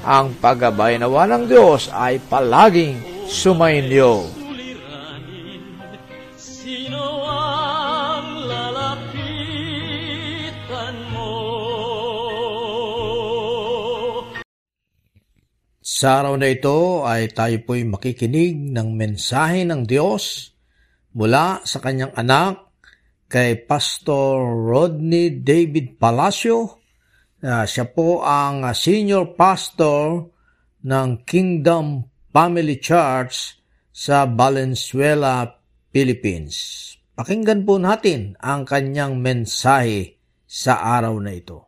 ang paggabay nawa ng Diyos ay palaging sumainyo. Sino ang lalapitan mo? Sa araw na ito ay tayo po'y makikinig ng mensahe ng Diyos mula sa kanyang anak kay Pastor Rodney David Palacio Uh, siya po ang uh, senior pastor ng Kingdom Family Church sa Valenzuela, Philippines. Pakinggan po natin ang kanyang mensahe sa araw na ito.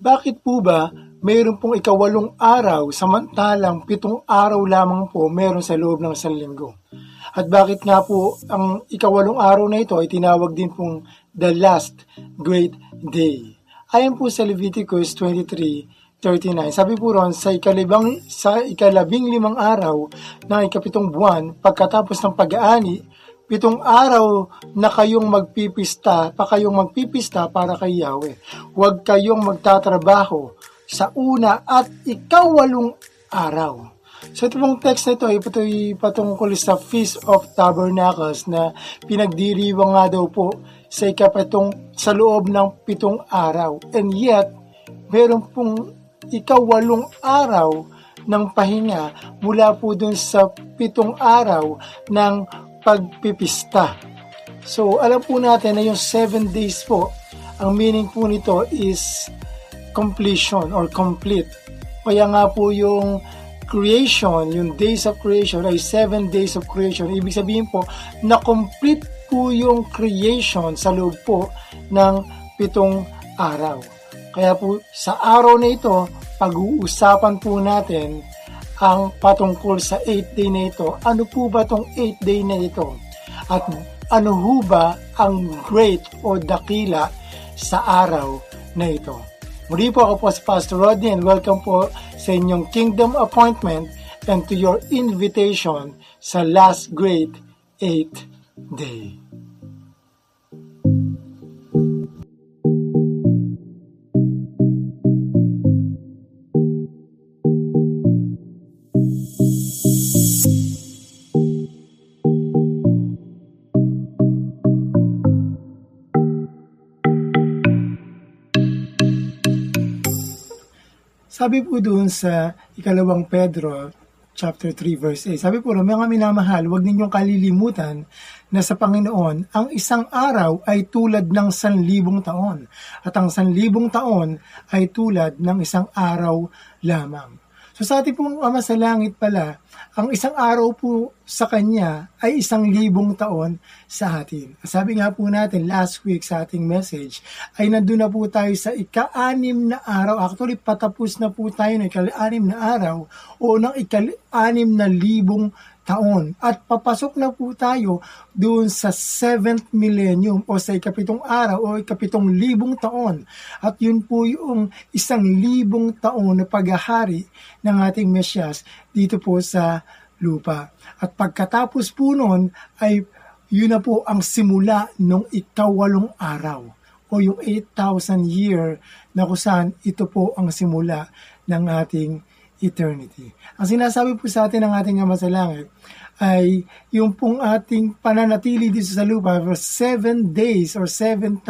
Bakit po ba mayroon pong ikawalong araw samantalang pitong araw lamang po meron sa loob ng isang linggo? At bakit nga po ang ikawalong araw na ito ay tinawag din pong the last great day? Ayon po sa Leviticus 23:39, sabi po ron, sa, ikalibang, sa ikalabing limang araw ng ikapitong buwan, pagkatapos ng pag-aani, pitong araw na kayong magpipista, pa kayong magpipista para kay Yahweh. Huwag kayong magtatrabaho sa una at ikawalong araw. So ito pong text na ito ay patungkol sa Feast of Tabernacles na pinagdiriwang nga daw po sa ikapitong sa loob ng pitong araw. And yet, meron pong ikawalong araw ng pahinga mula po dun sa pitong araw ng pagpipista. So, alam po natin na yung 7 days po, ang meaning po nito is completion or complete. Kaya nga po yung creation, yung days of creation ay 7 days of creation. Ibig sabihin po, na complete po yung creation sa loob po ng pitong araw. Kaya po sa araw na ito, pag-uusapan po natin ang patungkol sa 8 day na ito. Ano po ba tong 8 day na ito? At ano ho ba ang great o dakila sa araw na ito? Muli po ako po si Pastor Rodney and welcome po sa inyong Kingdom Appointment and to your invitation sa last great 8 day. Sabi po doon sa ikalawang Pedro chapter 3 verse 8. Sabi po, mga minamahal, huwag ninyong kalilimutan na sa Panginoon, ang isang araw ay tulad ng sanlibong taon at ang sanlibong taon ay tulad ng isang araw lamang. So sa ating pong Ama sa Langit pala, ang isang araw po sa Kanya ay isang libong taon sa atin. Sabi nga po natin last week sa ating message, ay nandun na po tayo sa ika-anim na araw. Actually, patapos na po tayo ng ika-anim na araw o ng ika-anim na libong taon. At papasok na po tayo doon sa 7th millennium o sa ikapitong araw o ikapitong libong taon. At yun po yung isang libong taon na paghahari ng ating Mesyas dito po sa lupa. At pagkatapos po noon ay yun na po ang simula ng ikawalong araw o yung 8,000 year na kusan ito po ang simula ng ating eternity. Ang sinasabi po sa atin ng ating Ama sa Langit ay yung pong ating pananatili dito sa lupa for seven days or 7,000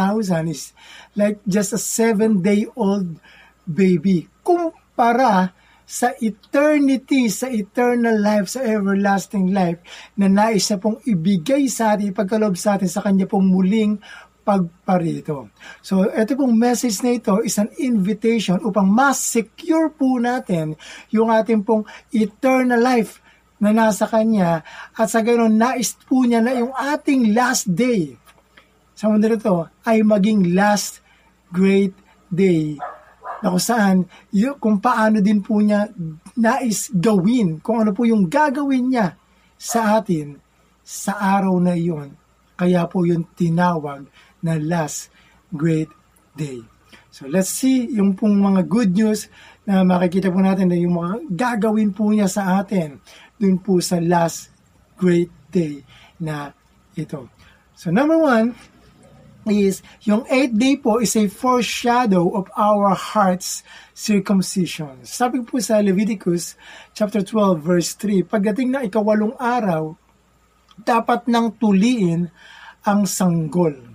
is like just a seven-day-old baby. Kumpara sa eternity, sa eternal life, sa everlasting life na nais na pong ibigay sa atin, ipagkalob sa atin sa kanya pong muling pagparito. So, ito pong message na ito is an invitation upang mas secure po natin yung ating pong eternal life na nasa Kanya at sa ganoon nais po niya na yung ating last day sa mundo nito ay maging last great day na kung saan yung, kung paano din po niya nais gawin, kung ano po yung gagawin niya sa atin sa araw na iyon. Kaya po yung tinawag na last great day. So let's see yung pong mga good news na makikita po natin na yung mga gagawin po niya sa atin dun po sa last great day na ito. So number one is yung eighth day po is a foreshadow of our heart's circumcision. Sabi po sa Leviticus chapter 12 verse 3, pagdating na ikawalong araw, dapat nang tuliin ang sanggol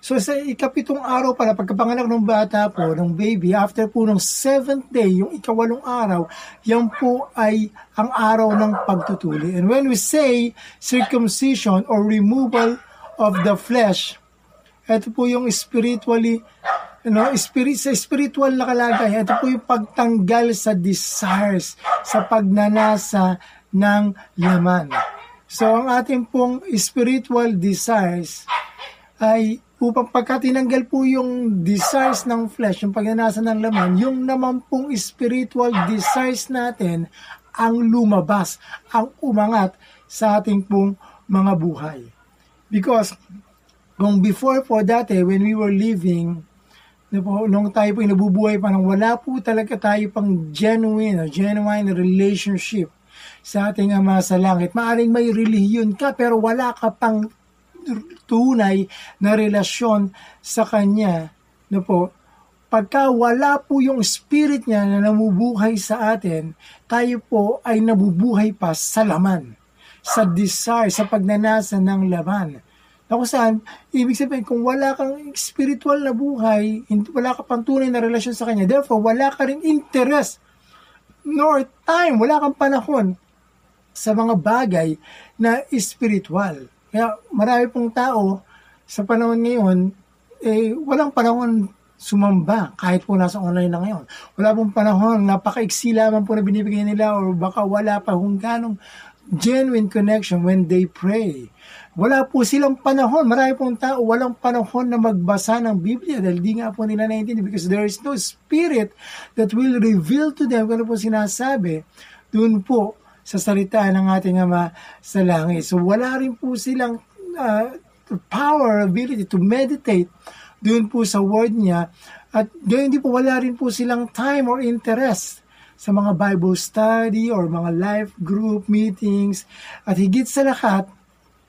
So sa ikapitong araw pala, pagkapanganak ng bata po, ng baby, after po ng seventh day, yung ikawalong araw, yan po ay ang araw ng pagtutuli. And when we say circumcision or removal of the flesh, ito po yung spiritually you know, spirit, sa spiritual na kalagay, ito po yung pagtanggal sa desires, sa pagnanasa ng laman. So, ang ating pong spiritual desires ay upang pagka tinanggal po yung desires ng flesh, yung pagnanasa ng laman, yung naman pong spiritual desires natin ang lumabas, ang umangat sa ating pong mga buhay. Because kung before po dati, when we were living, nung tayo po nabubuhay pa nang wala po talaga tayo pang genuine, genuine relationship sa ating Ama sa Langit. Maaring may relihiyon ka pero wala ka pang tunay na relasyon sa Kanya, no po, pagka wala po yung spirit niya na namubuhay sa atin, tayo po ay nabubuhay pa sa laman, sa desire, sa pagnanasa ng laman. Na saan, ibig sabihin, kung wala kang spiritual na buhay, wala ka pang tunay na relasyon sa Kanya, therefore, wala ka rin interest nor time, wala kang panahon sa mga bagay na spiritual. Kaya marami pong tao sa panahon ngayon, eh, walang panahon sumamba kahit po nasa online na ngayon. Wala pong panahon, napaka-iksi lamang po na binibigay nila or baka wala pa kung ganong genuine connection when they pray. Wala po silang panahon. Marami pong tao, walang panahon na magbasa ng Biblia dahil di nga po nila naiintindihan because there is no spirit that will reveal to them kung ano po sinasabi. Doon po sa salita ng ating Ama sa langit. So wala rin po silang uh, power, ability to meditate doon po sa word niya at gayon din po wala rin po silang time or interest sa mga Bible study or mga life group meetings at higit sa lahat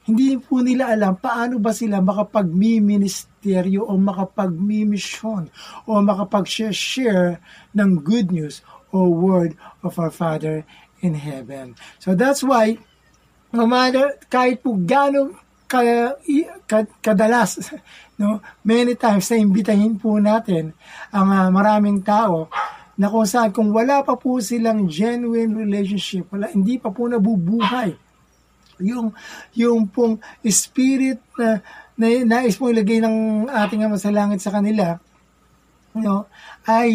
hindi po nila alam paano ba sila makapagmi-ministeryo o makapagmi-mission o makapag-share ng good news o word of our Father in heaven. So that's why, no matter, kahit po gano'ng ka, ka, kadalas, no, many times na imbitahin po natin ang uh, maraming tao na kung saan kung wala pa po silang genuine relationship, wala, hindi pa po nabubuhay yung yung pong spirit na, na nais mo ilagay ng ating ama sa langit sa kanila you know, ay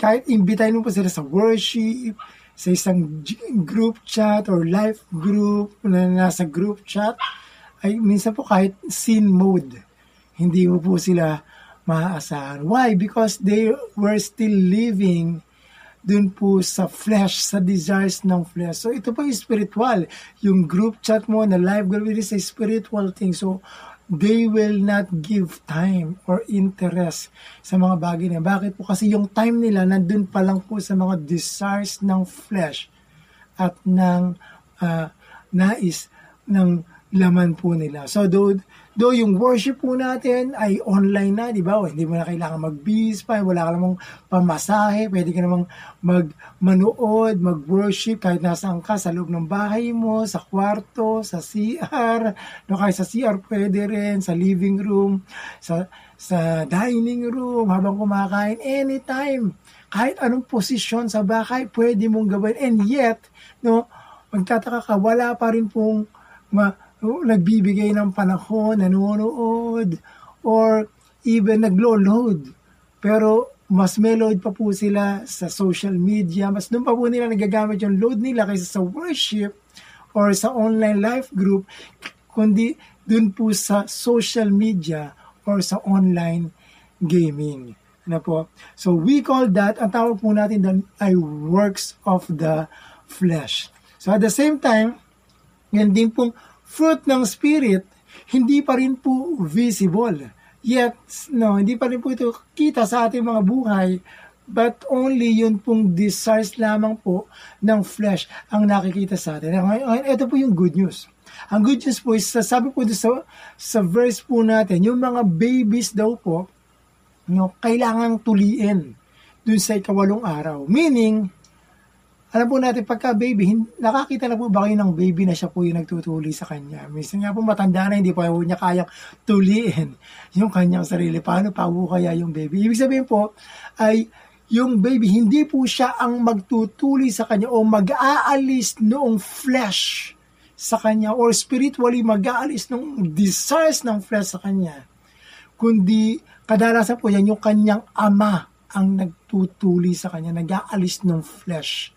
kahit imbitahin mo pa sila sa worship, sa isang group chat or life group na nasa group chat, ay minsan po kahit sin mode, hindi mo po sila maaasahan. Why? Because they were still living dun po sa flesh, sa desires ng flesh. So ito po yung spiritual. Yung group chat mo na live group, it is a spiritual thing. So they will not give time or interest sa mga bagay na. Bakit po? Kasi yung time nila nandun pa lang po sa mga desires ng flesh at ng uh, nais ng laman po nila. So, though, though yung worship po natin ay online na, di ba? Hindi mo na kailangan mag-bis pa, wala ka namang pamasahe, pwede ka namang mag-manood, mag-worship kahit nasaan ka, sa loob ng bahay mo, sa kwarto, sa CR, no, kahit sa CR pwede rin, sa living room, sa, sa dining room, habang kumakain, anytime. Kahit anong posisyon sa bahay, pwede mong gawin. And yet, no, magtataka ka, wala pa rin pong ma, nagbibigay ng panahon, nanonood, or even naglo-load. Pero mas may load pa po sila sa social media, mas doon pa po nila nagagamit yung load nila kaysa sa worship or sa online life group, kundi doon po sa social media or sa online gaming. Ano po? So we call that, ang tawag po natin doon ay works of the flesh. So at the same time, yan din pong fruit ng Spirit, hindi pa rin po visible. Yet, no, hindi pa rin po ito kita sa ating mga buhay, but only yun pong desires lamang po ng flesh ang nakikita sa atin. Ngayon, ito po yung good news. Ang good news po is, sabi po sa, sa verse po natin, yung mga babies daw po, no, kailangang tuliin dun sa ikawalong araw. Meaning, alam po natin, pagka baby, nakakita na po ba kayo ng baby na siya po yung nagtutuli sa kanya? Minsan nga po matanda na, hindi po niya kayang tuliin yung kanyang sarili. Paano pa po kaya yung baby? Ibig sabihin po, ay yung baby, hindi po siya ang magtutuli sa kanya o mag-aalis noong flesh sa kanya or spiritually mag-aalis ng desires ng flesh sa kanya. Kundi, kadalasan po yan yung kanyang ama ang nagtutuli sa kanya, nag-aalis ng flesh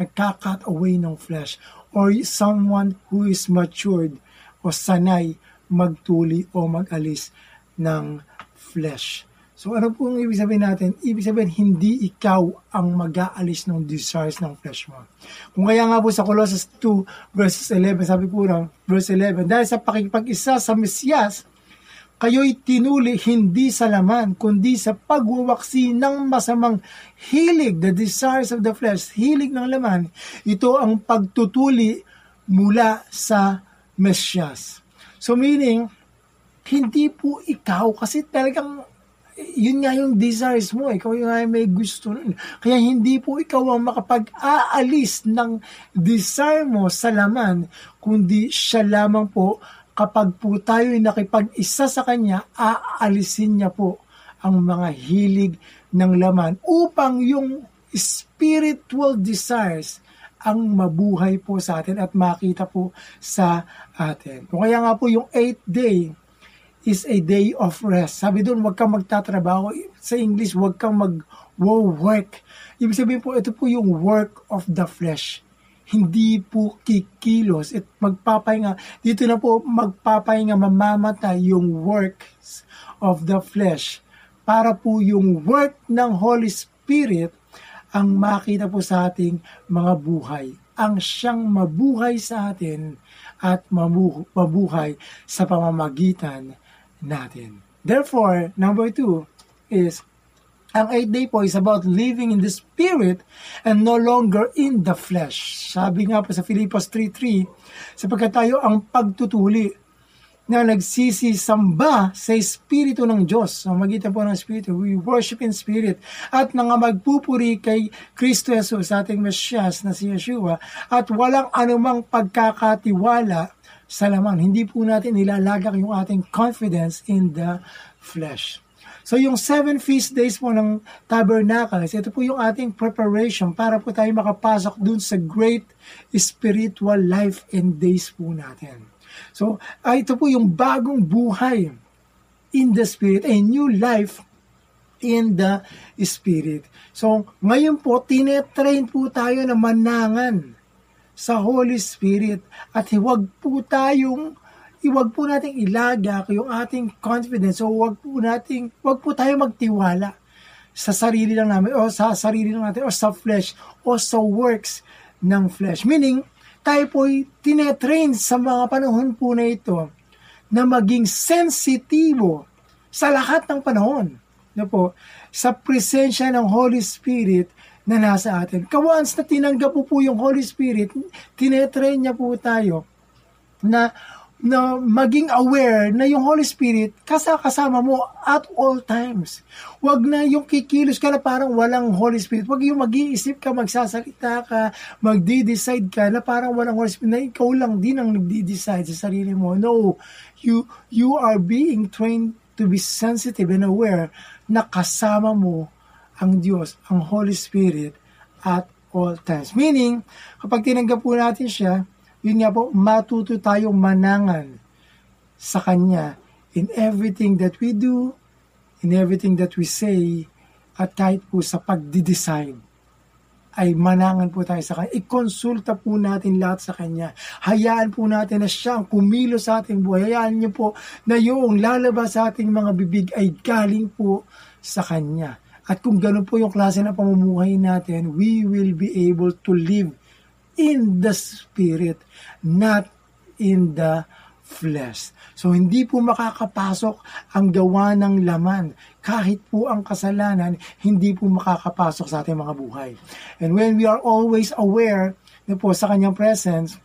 nagka-cut away ng flesh or someone who is matured o sanay magtuli o magalis ng flesh. So ano po ibig sabihin natin? Ibig sabihin, hindi ikaw ang mag-aalis ng desires ng flesh mo. Kung kaya nga po sa Colossus 2 verses 11, sabi po ng verse 11, dahil sa pakikipag-isa sa Mesiyas, kayo'y tinuli hindi sa laman, kundi sa pagwawaksi ng masamang hilig, the desires of the flesh, hilig ng laman. Ito ang pagtutuli mula sa Mesyas. So meaning, hindi po ikaw, kasi talagang yun nga yung desires mo, ikaw yung nga may gusto nun. Kaya hindi po ikaw ang makapag-aalis ng desire mo sa laman, kundi siya lamang po kapag po tayo ay nakipag-isa sa Kanya, aalisin niya po ang mga hilig ng laman upang yung spiritual desires ang mabuhay po sa atin at makita po sa atin. Kaya nga po yung 8th day is a day of rest. Sabi doon, huwag kang magtatrabaho. Sa English, huwag kang mag-work. Ibig sabihin po, ito po yung work of the flesh hindi po kikilos at magpapahinga. Dito na po magpapahinga, mamamatay yung works of the flesh para po yung work ng Holy Spirit ang makita po sa ating mga buhay. Ang siyang mabuhay sa atin at mabuhay sa pamamagitan natin. Therefore, number two is ang 8 day po is about living in the spirit and no longer in the flesh. Sabi nga po sa Philippos 3.3, sapagkat tayo ang pagtutuli na nagsisisamba sa Espiritu ng Diyos. So, magitan po ng Espiritu, we worship in Spirit. At nga magpupuri kay Kristo Jesus, ating Mesyas na si Yeshua, at walang anumang pagkakatiwala sa laman. Hindi po natin nilalagak yung ating confidence in the flesh. So yung seven feast days po ng Tabernacles, ito po yung ating preparation para po tayo makapasok dun sa great spiritual life and days po natin. So, ah, ito po yung bagong buhay in the Spirit, a new life in the Spirit. So, ngayon po, tinetrain po tayo na manangan sa Holy Spirit at huwag po tayong iwag po nating ilagak yung ating confidence o wag po nating wag po tayo magtiwala sa sarili lang namin o sa sarili lang natin o sa flesh o sa works ng flesh. Meaning, tayo po'y tinetrain sa mga panahon po na ito na maging sensitibo sa lahat ng panahon. Na po, sa presensya ng Holy Spirit na nasa atin. Kawans na tinanggap po po yung Holy Spirit, tinetrain niya po tayo na na maging aware na yung Holy Spirit kasama mo at all times. Huwag na yung kikilos ka na parang walang Holy Spirit. Huwag yung mag-iisip ka, magsasalita ka, magdi-decide ka na parang walang Holy Spirit na ikaw lang din ang nagdi-decide sa sarili mo. No, you, you are being trained to be sensitive and aware na kasama mo ang Diyos, ang Holy Spirit at all times. Meaning, kapag tinanggap po natin siya, yun nga po, matuto tayong manangan sa Kanya in everything that we do, in everything that we say, at kahit po sa pagdi-decide ay manangan po tayo sa Kanya. Ikonsulta po natin lahat sa Kanya. Hayaan po natin na siya ang kumilo sa ating buhay. Hayaan niyo po na yung lalabas sa ating mga bibig ay galing po sa Kanya. At kung gano'n po yung klase ng pamumuhay natin, we will be able to live in the Spirit, not in the flesh. So, hindi po makakapasok ang gawa ng laman. Kahit po ang kasalanan, hindi po makakapasok sa ating mga buhay. And when we are always aware na po sa kanyang presence,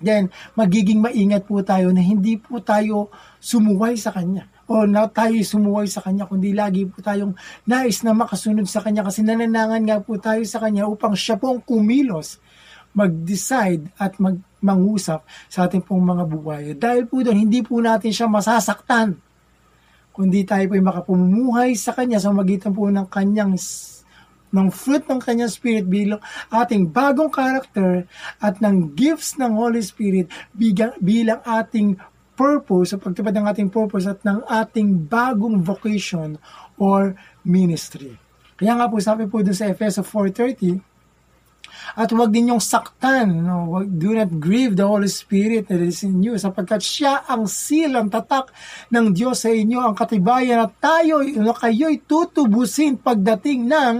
then magiging maingat po tayo na hindi po tayo sumuway sa kanya o na tayo sumuway sa kanya kundi lagi po tayong nais na makasunod sa kanya kasi nananangan nga po tayo sa kanya upang siya pong kumilos mag-decide at mag mangusap sa ating pong mga buhay. Dahil po doon, hindi po natin siya masasaktan. Kundi tayo po ay makapumumuhay sa Kanya sa magitan po ng Kanyang ng fruit ng Kanyang Spirit bilang ating bagong character at ng gifts ng Holy Spirit bilang, bilang ating purpose, sa pagtupad ng ating purpose at ng ating bagong vocation or ministry. Kaya nga po sabi po dun sa Efeso 4.30, at huwag din yung saktan. No? Do not grieve the Holy Spirit that is in you sapagkat siya ang seal, ang tatak ng Diyos sa inyo, ang katibayan at tayo, no, kayo'y tutubusin pagdating ng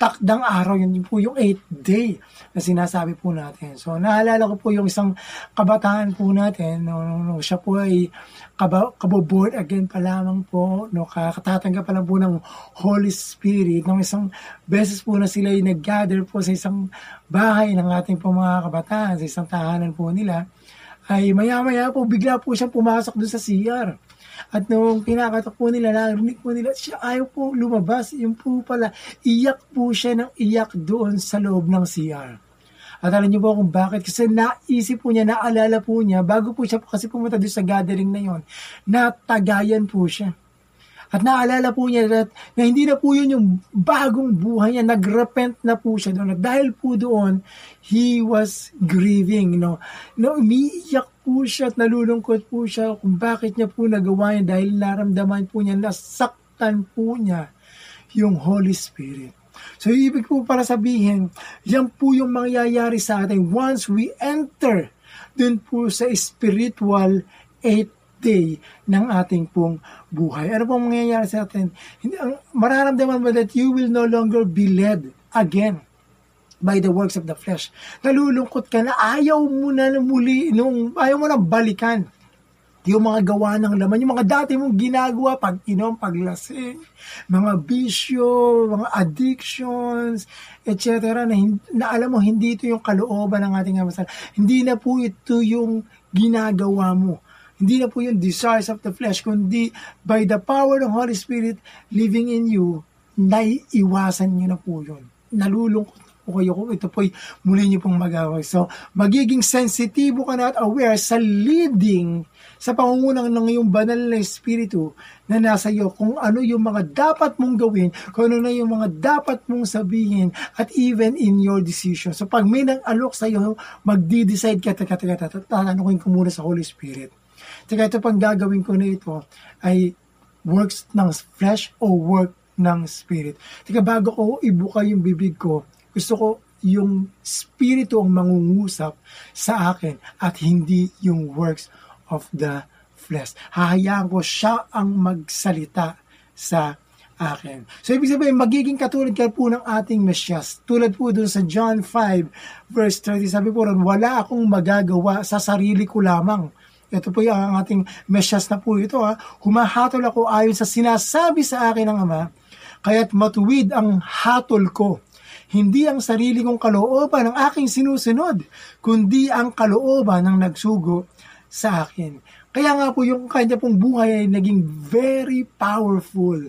takdang araw. Yun po yung 8th day na sinasabi po natin. So, naalala ko po yung isang kabataan po natin, no, no, no siya po ay kaboboard again pa lamang po, no, katatanggap pa lang po ng Holy Spirit, nung isang beses po na sila ay nag-gather po sa isang bahay ng ating po mga kabataan, sa isang tahanan po nila, ay maya-maya po, bigla po siyang pumasok doon sa CR. At nung pinakatok po nila, narinig po nila, siya ayaw po lumabas. Yung po pala, iyak po siya ng iyak doon sa loob ng CR. At alam niyo po kung bakit? Kasi naisip po niya, naalala po niya, bago po siya kasi pumunta doon sa gathering na yon, natagayan po siya. At naalala po niya na, na hindi na po yun yung bagong buhay niya. Nagrepent na po siya doon. At dahil po doon, he was grieving. No? No, umiiyak po siya at nalulungkot po siya kung bakit niya po nagawa niya dahil naramdaman po niya, nasaktan po niya yung Holy Spirit. So, ibig po para sabihin, yan po yung mangyayari sa atin once we enter dun po sa spiritual eighth day ng ating pong buhay. Ano pong mangyayari sa atin? Mararamdaman mo that you will no longer be led again by the works of the flesh. Nalulungkot ka na ayaw mo na muli, nung, ayaw mo na balikan yung mga gawa ng laman, yung mga dati mong ginagawa, pag inom, paglasing, mga bisyo, mga addictions, etc. Na, na alam mo, hindi ito yung kalooban ng ating amasal. Hindi na po ito yung ginagawa mo. Hindi na po yung desires of the flesh, kundi by the power ng Holy Spirit living in you, naiiwasan nyo na po yun. Nalulungkot po kayo kung ito po'y muli niyo pong magagawa. So, magiging sensitibo ka na at aware sa leading sa pangungunan ng iyong banal na espiritu na nasa iyo kung ano yung mga dapat mong gawin, kung ano na yung mga dapat mong sabihin at even in your decision. So pag may nang alok sa iyo, magdi-decide ka, teka, teka, teka, tatanungin ko muna sa Holy Spirit. Teka, ito pang gagawin ko na ito ay works ng flesh o work ng spirit. Teka, bago ko ibuka yung bibig ko, gusto ko yung spirito ang mangungusap sa akin at hindi yung works of the flesh. Hahayaan ko siya ang magsalita sa akin. So, ibig sabihin, magiging katulad ka po ng ating Mesyas. Tulad po dun sa John 5, verse 30, sabi po ron, wala akong magagawa sa sarili ko lamang. Ito po yung ating Mesyas na po ito. Ha. Humahatol ako ayon sa sinasabi sa akin ng Ama, kaya't matuwid ang hatol ko. Hindi ang sarili kong kalooban ng aking sinusunod, kundi ang kalooban ng nagsugo sa akin. Kaya nga po yung kanya pong buhay ay naging very powerful.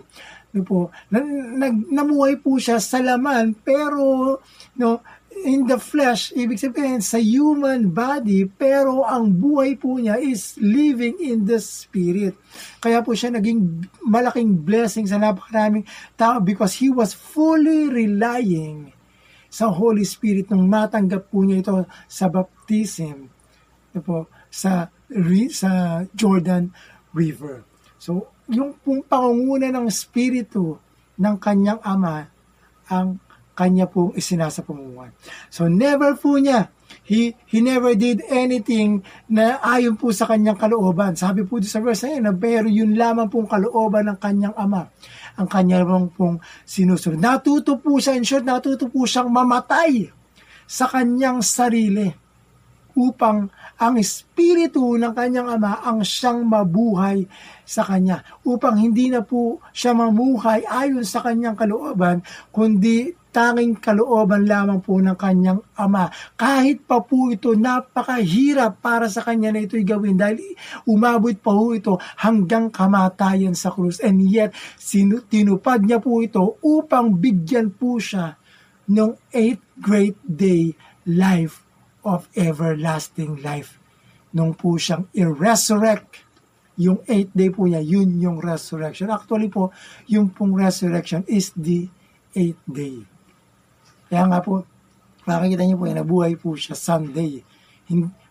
No po, na, nag, namuhay po siya sa laman pero no, in the flesh, ibig sabihin sa human body, pero ang buhay po niya is living in the spirit. Kaya po siya naging malaking blessing sa napakaraming tao because he was fully relying sa Holy Spirit nung matanggap po niya ito sa baptism. Po, sa sa Jordan River. So, yung pong pangunguna ng spirito ng kanyang ama ang kanya pong isinasapamuhan. So, never po niya, he, he never did anything na ayon po sa kanyang kalooban. Sabi po sa verse na yun, pero yun lamang pong kalooban ng kanyang ama ang kanyang pong sinusunod. Natuto po siya, in short, natuto po siyang mamatay sa kanyang sarili upang ang espiritu ng kanyang ama ang siyang mabuhay sa kanya upang hindi na po siya mamuhay ayon sa kanyang kalooban kundi tanging kalooban lamang po ng kanyang ama. Kahit pa po ito napakahirap para sa kanya na ito'y gawin dahil umabot pa po ito hanggang kamatayan sa krus. And yet, sinu- tinupad niya po ito upang bigyan po siya ng eighth great day life of everlasting life. Nung po siyang i-resurrect, yung eighth day po niya, yun yung resurrection. Actually po, yung pong resurrection is the eighth day. Kaya nga po, makikita niyo po, nabuhay po siya Sunday.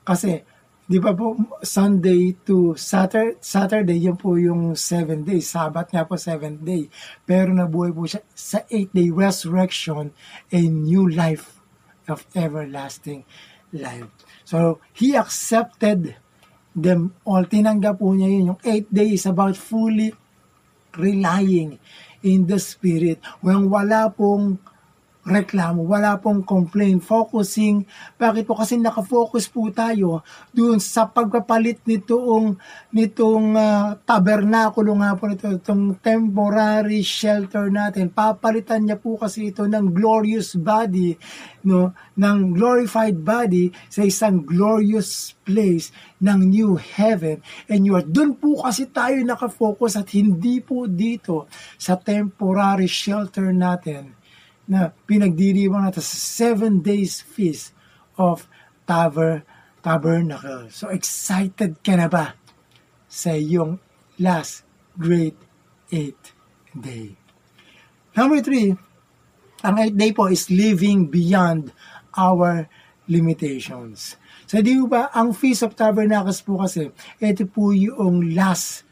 Kasi, di ba po, Sunday to Saturday, Saturday, yan po yung seven day. Sabat nga po, seven day. Pero nabuhay po siya sa eight day resurrection, a new life of everlasting life. So, he accepted them all. Tinanggap po niya yun. Yung eight day is about fully relying in the Spirit. When wala pong reklamo, wala pong complaint, focusing. Bakit po? Kasi nakafocus po tayo doon sa pagpapalit nitong, nitong uh, tabernakulo nga po nito, itong temporary shelter natin. Papalitan niya po kasi ito ng glorious body, no, ng glorified body sa isang glorious place ng new heaven and you are doon po kasi tayo nakafocus at hindi po dito sa temporary shelter natin na pinagdiriwang natin sa seven days feast of Taber, Tabernacle. So excited ka na ba sa iyong last great eighth day? Number three, ang eighth day po is living beyond our limitations. So di ba, ang Feast of Tabernacles po kasi, ito po yung last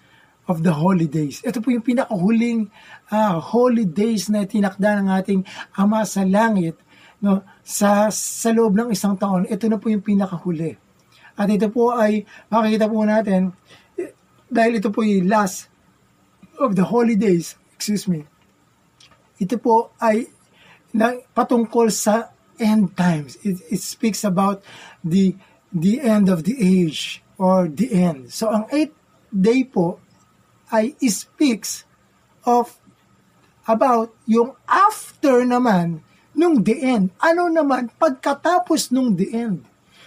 of the holidays. Ito po yung pinakahuling uh, holidays na tinakda ng ating Ama sa Langit no, sa, sa loob ng isang taon. Ito na po yung pinakahuli. At ito po ay makikita po natin dahil ito po yung last of the holidays, excuse me, ito po ay na, patungkol sa end times. It, it speaks about the the end of the age or the end. So ang eighth day po ay speaks of about yung after naman nung the end. Ano naman pagkatapos nung the end.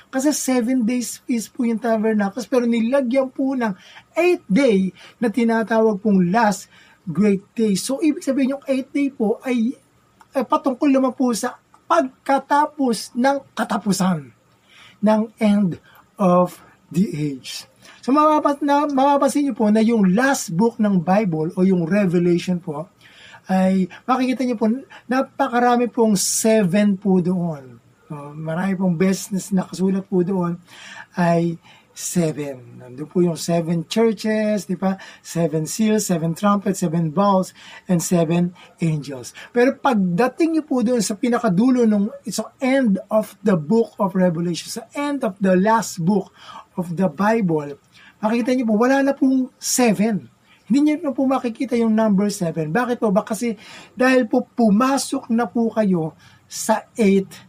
Kasi seven days is po yung tabernacles pero nilagyan po ng eighth day na tinatawag pong last great day. So ibig sabihin yung eighth day po ay, ay patungkol naman po sa pagkatapos ng katapusan ng end of the age. So mapapas na, mapapansin niyo po na yung last book ng Bible o yung Revelation po ay makikita niyo po napakarami pong seven po doon. Marami pong business na kasulat po doon ay seven. Nandun po yung seven churches, di ba? Seven seals, seven trumpets, seven bowls, and seven angels. Pero pagdating niyo po doon sa pinakadulo it's the end of the book of Revelation, sa end of the last book of the Bible, makikita niyo po, wala na pong seven. Hindi niyo na po makikita yung number seven. Bakit po? Ba kasi dahil po pumasok na po kayo sa eighth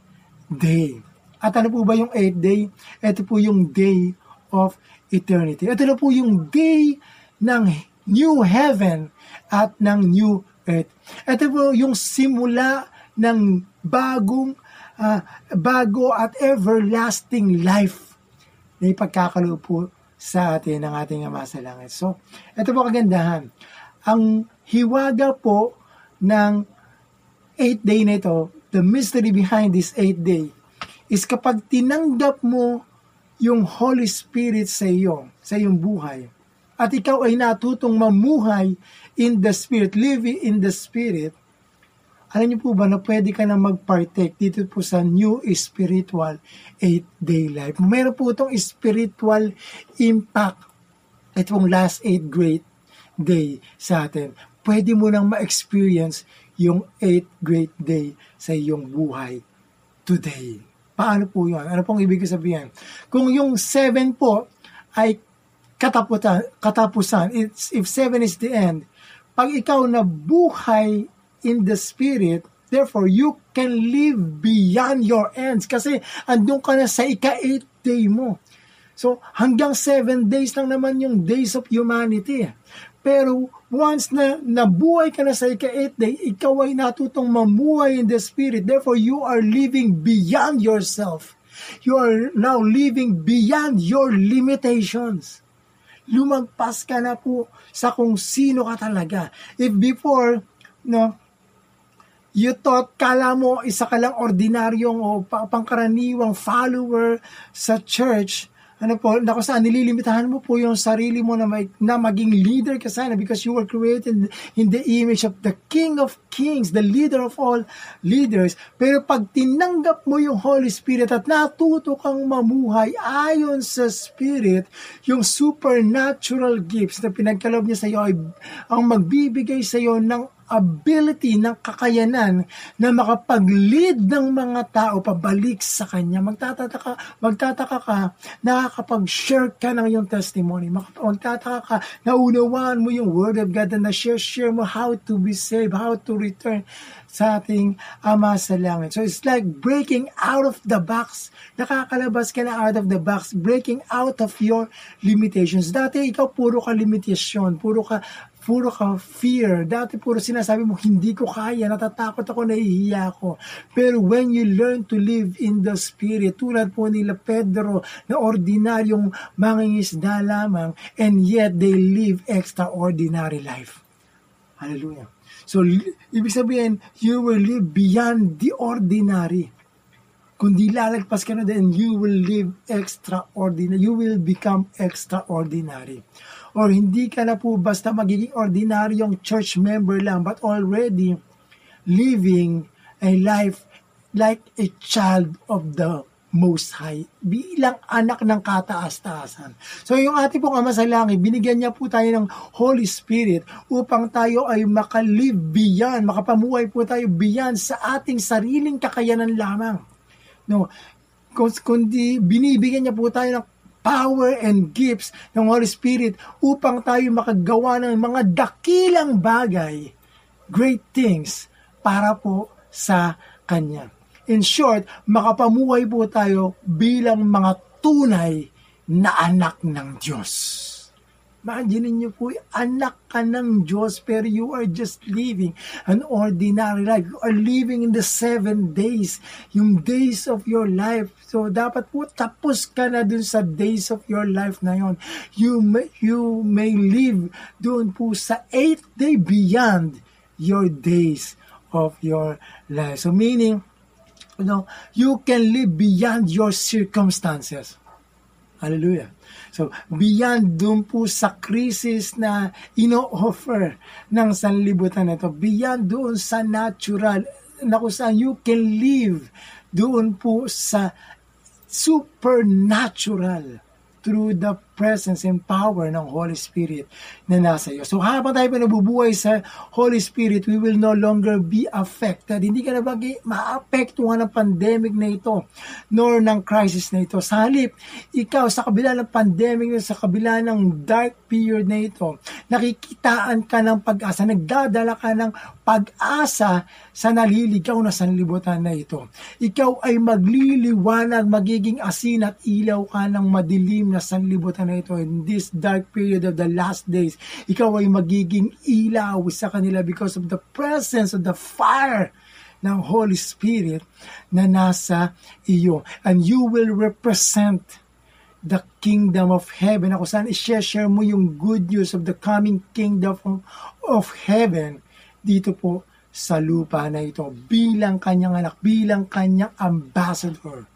day. At ano po ba yung eighth day? Ito po yung day of eternity. Ito na po yung day ng new heaven at ng new earth. Ito po yung simula ng bagong uh, bago at everlasting life na ipagkakaloob po sa atin ng ating Ama sa Langit. So, ito po kagandahan. Ang hiwaga po ng eighth day na ito, the mystery behind this eighth day, is kapag tinanggap mo yung Holy Spirit sa iyo, sa iyong buhay, at ikaw ay natutong mamuhay in the Spirit, living in the Spirit, alam niyo po ba na pwede ka na mag-partake dito po sa new spiritual 8-day life. Meron po itong spiritual impact itong last 8 great day sa atin. Pwede mo nang ma-experience yung 8 great day sa iyong buhay today. Paano po yun? Ano pong ibig sabihin? Kung yung 7 po ay katapusan, katapusan it's, if 7 is the end, pag ikaw na buhay in the Spirit, therefore, you can live beyond your ends kasi andun ka na sa ika-8 day mo. So, hanggang 7 days lang naman yung days of humanity. Pero, once na nabuhay ka na sa ika-8 day, ikaw ay natutong mamuhay in the Spirit. Therefore, you are living beyond yourself. You are now living beyond your limitations. Lumagpas ka na po sa kung sino ka talaga. If before, no, you thought, kala mo isa ka lang ordinaryong o pangkaraniwang follower sa church, ano po, na kung saan nililimitahan mo po yung sarili mo na, may, na maging leader ka sana because you were created in the image of the King of Kings, the leader of all leaders. Pero pag tinanggap mo yung Holy Spirit at natuto kang mamuhay ayon sa Spirit, yung supernatural gifts na pinagkalob niya sa iyo ay ang magbibigay sa iyo ng ability, ng kakayanan na makapag-lead ng mga tao pabalik sa Kanya. Magtataka, magtataka ka, nakakapag-share ka ng iyong testimony. Magtataka ka, naunawaan mo yung Word of God na na-share share mo how to be saved, how to return sa ating Ama sa Langit. So it's like breaking out of the box. Nakakalabas ka na out of the box, breaking out of your limitations. Dati ikaw puro ka limitasyon, puro ka puro ka fear. Dati puro sinasabi mo, hindi ko kaya, natatakot ako, nahihiya ako. Pero when you learn to live in the Spirit, tulad po nila Pedro, na ordinaryong mangingisda lamang, and yet they live extraordinary life. Hallelujah. So, ibig sabihin, you will live beyond the ordinary. Kung di lalagpas ka na then you will live extraordinary. You will become extraordinary or hindi ka na po basta magiging ordinaryong church member lang but already living a life like a child of the Most High, bilang anak ng kataas-taasan. So yung ating pong Ama sa Langit, binigyan niya po tayo ng Holy Spirit upang tayo ay makalive beyond, makapamuhay po tayo beyond sa ating sariling kakayanan lamang. No, kundi binibigyan niya po tayo ng power and gifts ng Holy Spirit upang tayo makagawa ng mga dakilang bagay, great things, para po sa Kanya. In short, makapamuhay po tayo bilang mga tunay na anak ng Diyos. Imagine niyo po, anak ka ng Diyos pero you are just living an ordinary life. You are living in the seven days, yung days of your life. So, dapat po tapos ka na dun sa days of your life na yon. You may, you may live dun po sa eighth day beyond your days of your life. So, meaning, You know, you can live beyond your circumstances. Hallelujah. So, beyond dun po sa crisis na ino-offer ng sanlibutan na ito, beyond doon sa natural, na kung saan you can live doon po sa supernatural through the presence and power ng Holy Spirit na nasa iyo. So habang tayo pa nabubuhay sa Holy Spirit, we will no longer be affected. Hindi ka na ba maapektuhan ng pandemic na ito, nor ng crisis na ito. Sa halip, ikaw sa kabila ng pandemic, sa kabila ng dark period na ito, nakikitaan ka ng pag-asa, nagdadala ka ng pag-asa sa naliligaw na sanlibutan na ito. Ikaw ay magliliwanag, magiging asin at ilaw ka ng madilim na sanlibutan na ito in this dark period of the last days, ikaw ay magiging ilaw sa kanila because of the presence of the fire ng Holy Spirit na nasa iyo. And you will represent the kingdom of heaven. Ako saan i-share mo yung good news of the coming kingdom of, heaven dito po sa lupa na ito bilang kanyang anak, bilang kanyang ambassador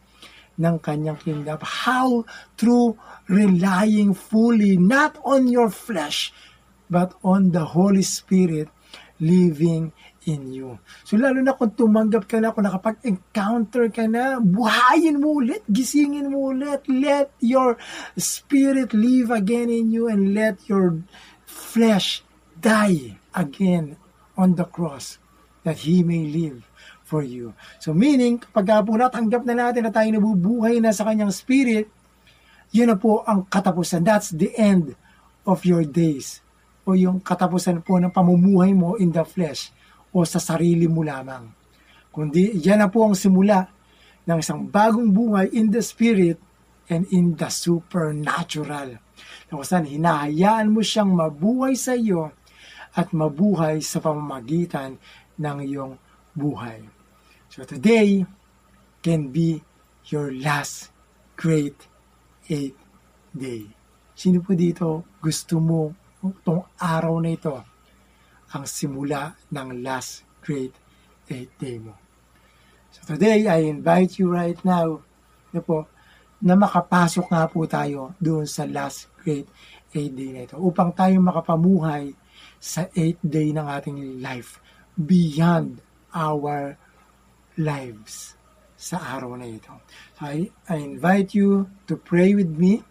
ng kanyang kingdom. How? Through relying fully not on your flesh, but on the Holy Spirit living in you. So lalo na kung tumanggap ka na, kung nakapag-encounter ka na, buhayin mo ulit, gisingin mo ulit, let your spirit live again in you and let your flesh die again on the cross that He may live for you. So meaning, kapag po natanggap na natin na tayo nabubuhay na sa kanyang spirit, yun na po ang katapusan. That's the end of your days. O yung katapusan po ng pamumuhay mo in the flesh o sa sarili mo lamang. Kundi yan na po ang simula ng isang bagong buhay in the spirit and in the supernatural. Na kung saan hinahayaan mo siyang mabuhay sa iyo at mabuhay sa pamamagitan ng iyong buhay. So today can be your last great eighth day. Sino po dito gusto mo itong araw na ito ang simula ng last great eighth day mo? So today, I invite you right now na po na makapasok nga po tayo doon sa last great eighth day na ito upang tayo makapamuhay sa eighth day ng ating life beyond our lives sa araw na ito. I, I invite you to pray with me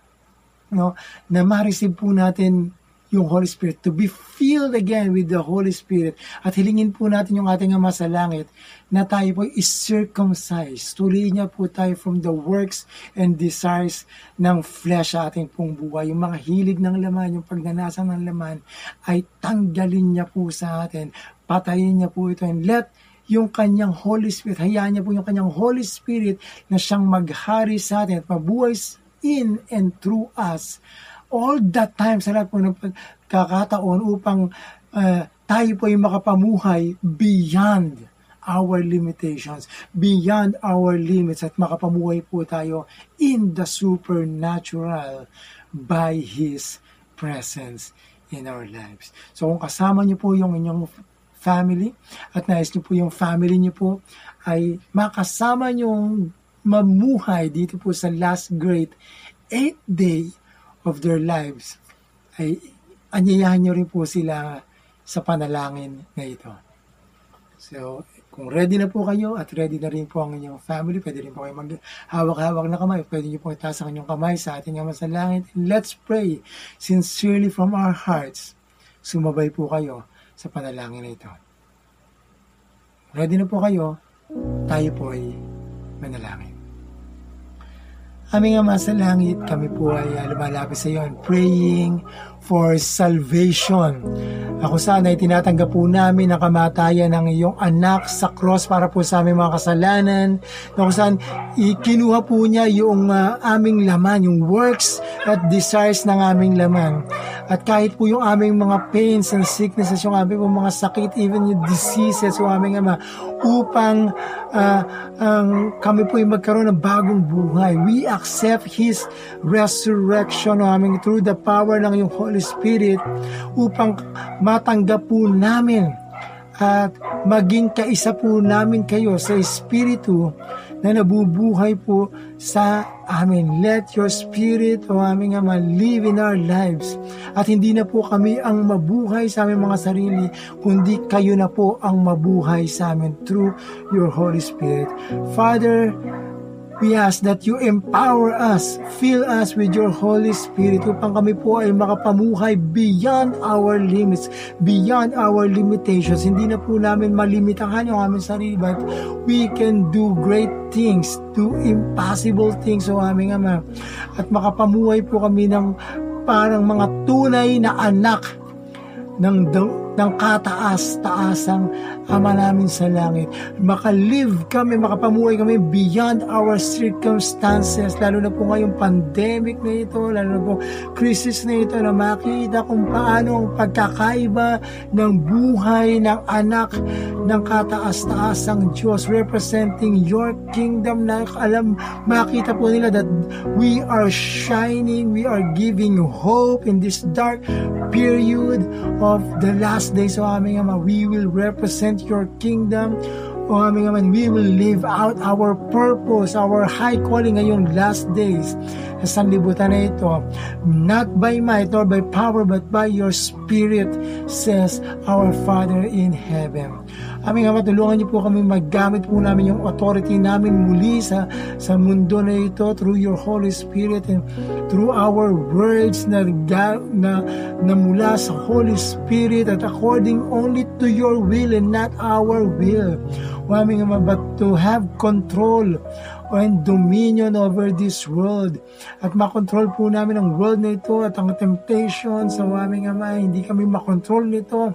no, na ma-receive po natin yung Holy Spirit, to be filled again with the Holy Spirit. At hilingin po natin yung ating Ama sa Langit na tayo po is-circumcised. Tuloy niya po tayo from the works and desires ng flesh sa ating pong buhay. Yung mga hilig ng laman, yung pagnanasa ng laman, ay tanggalin niya po sa atin. Patayin niya po ito and let yung kanyang Holy Spirit. Hayaan niya po yung kanyang Holy Spirit na siyang maghari sa atin at mabuhay in and through us all that time sa lahat po ng pagkakataon upang uh, tayo po ay makapamuhay beyond our limitations, beyond our limits at makapamuhay po tayo in the supernatural by His presence in our lives. So kung kasama niyo po yung inyong family at nais niyo po yung family niyo po ay makasama niyong mamuhay dito po sa last great eighth day of their lives ay anyayahan niyo rin po sila sa panalangin na ito. So, kung ready na po kayo at ready na rin po ang inyong family, pwede rin po kayo maghawak-hawak na kamay. Pwede niyo po itaas ang inyong kamay sa ating Ama sa Langit. Let's pray sincerely from our hearts. Sumabay po kayo sa panalangin na ito. Ready na po kayo? Tayo po ay manalangin. Aming Ama sa Langit, kami po ay uh, lumalapit sa iyo and praying for salvation. Ako sana ay tinatanggap po namin ang kamatayan ng iyong anak sa cross para po sa aming mga kasalanan. Na kung ikinuha po niya yung uh, aming laman, yung works at desires ng aming laman. At kahit po yung aming mga pains and sicknesses, yung aming mga sakit, even yung diseases, yung aming ama, upang uh, um, kami po ay magkaroon ng bagong buhay. We accept His resurrection namin through the power ng yung Holy Spirit upang matanggap po namin at maging kaisa po namin kayo sa Espiritu na nabubuhay po sa amin. Let your Spirit, O aming Ama, live in our lives. At hindi na po kami ang mabuhay sa aming mga sarili, kundi kayo na po ang mabuhay sa amin through your Holy Spirit. Father, We ask that you empower us, fill us with your Holy Spirit upang kami po ay makapamuhay beyond our limits, beyond our limitations. Hindi na po namin malimitahan yung aming sarili, but we can do great things, do impossible things, o aming Ama. At makapamuhay po kami ng parang mga tunay na anak ng ng kataas-taasang Ama namin sa langit. Makalive kami, makapamuhay kami beyond our circumstances, lalo na po ngayong pandemic na ito, lalo na po crisis na ito, na makita kung paano ang pagkakaiba ng buhay ng anak ng kataas-taasang Diyos representing your kingdom na alam, makita po nila that we are shining, we are giving hope in this dark period of the last days o aming Ama. We will represent your kingdom o aming Ama. We will live out our purpose, our high calling ngayong last days sa sanlibutan na ito. Not by might or by power, but by your spirit, says our Father in heaven. Aming Ama, tulungan niyo po kami maggamit po namin yung authority namin muli sa, sa mundo na ito through your Holy Spirit and through our words na, na, na mula sa Holy Spirit at according only to your will and not our will. O aming Ama, but to have control and dominion over this world. At makontrol po namin ang world na ito at ang temptation sa aming Ama, hindi kami makontrol nito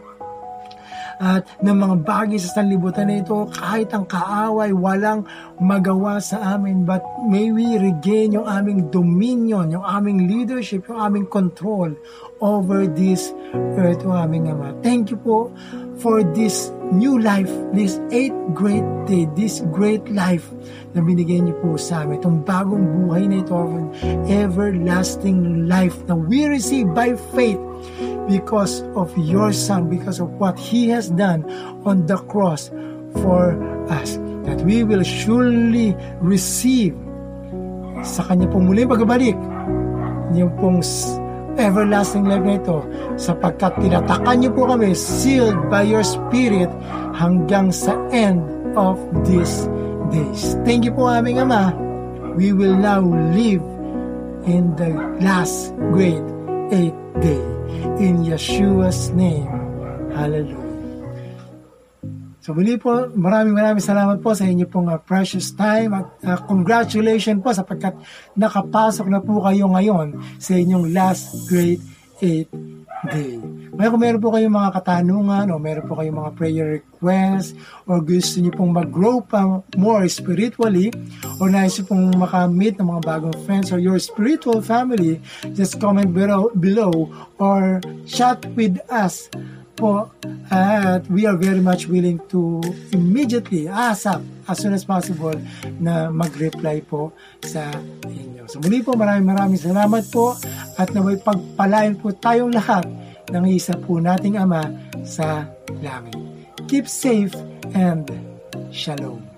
at ng mga bagay sa sanlibutan na ito kahit ang kaaway walang magawa sa amin but may we regain yung aming dominion, yung aming leadership, yung aming control over this earth, o aming Ama. Thank you po for this new life, this eighth great day, this great life na binigay niyo po sa amin. Itong bagong buhay na ito, everlasting life na we receive by faith because of your Son, because of what He has done on the cross for us. That we will surely receive sa Kanya pong muling pagbabalik yung pong everlasting life na ito sapagkat tinatakan niyo po kami sealed by your Spirit hanggang sa end of these days. Thank you po aming Ama. We will now live in the last great eighth day. In Yeshua's name. Hallelujah. So muli po, maraming maraming salamat po sa inyo pong uh, precious time at uh, congratulations po sapagkat nakapasok na po kayo ngayon sa inyong last great 8 day. May kung meron po kayong mga katanungan o meron po kayong mga prayer requests o gusto niyo pong mag-grow pa more spiritually o nais niyo pong makamit ng mga bagong friends or your spiritual family, just comment below, below or chat with us po at we are very much willing to immediately ASAP as soon as possible na mag-reply po sa inyo. So muli po maraming maraming salamat po at naway pagpalain po tayong lahat ng isa po nating Ama sa langit. Keep safe and shalom.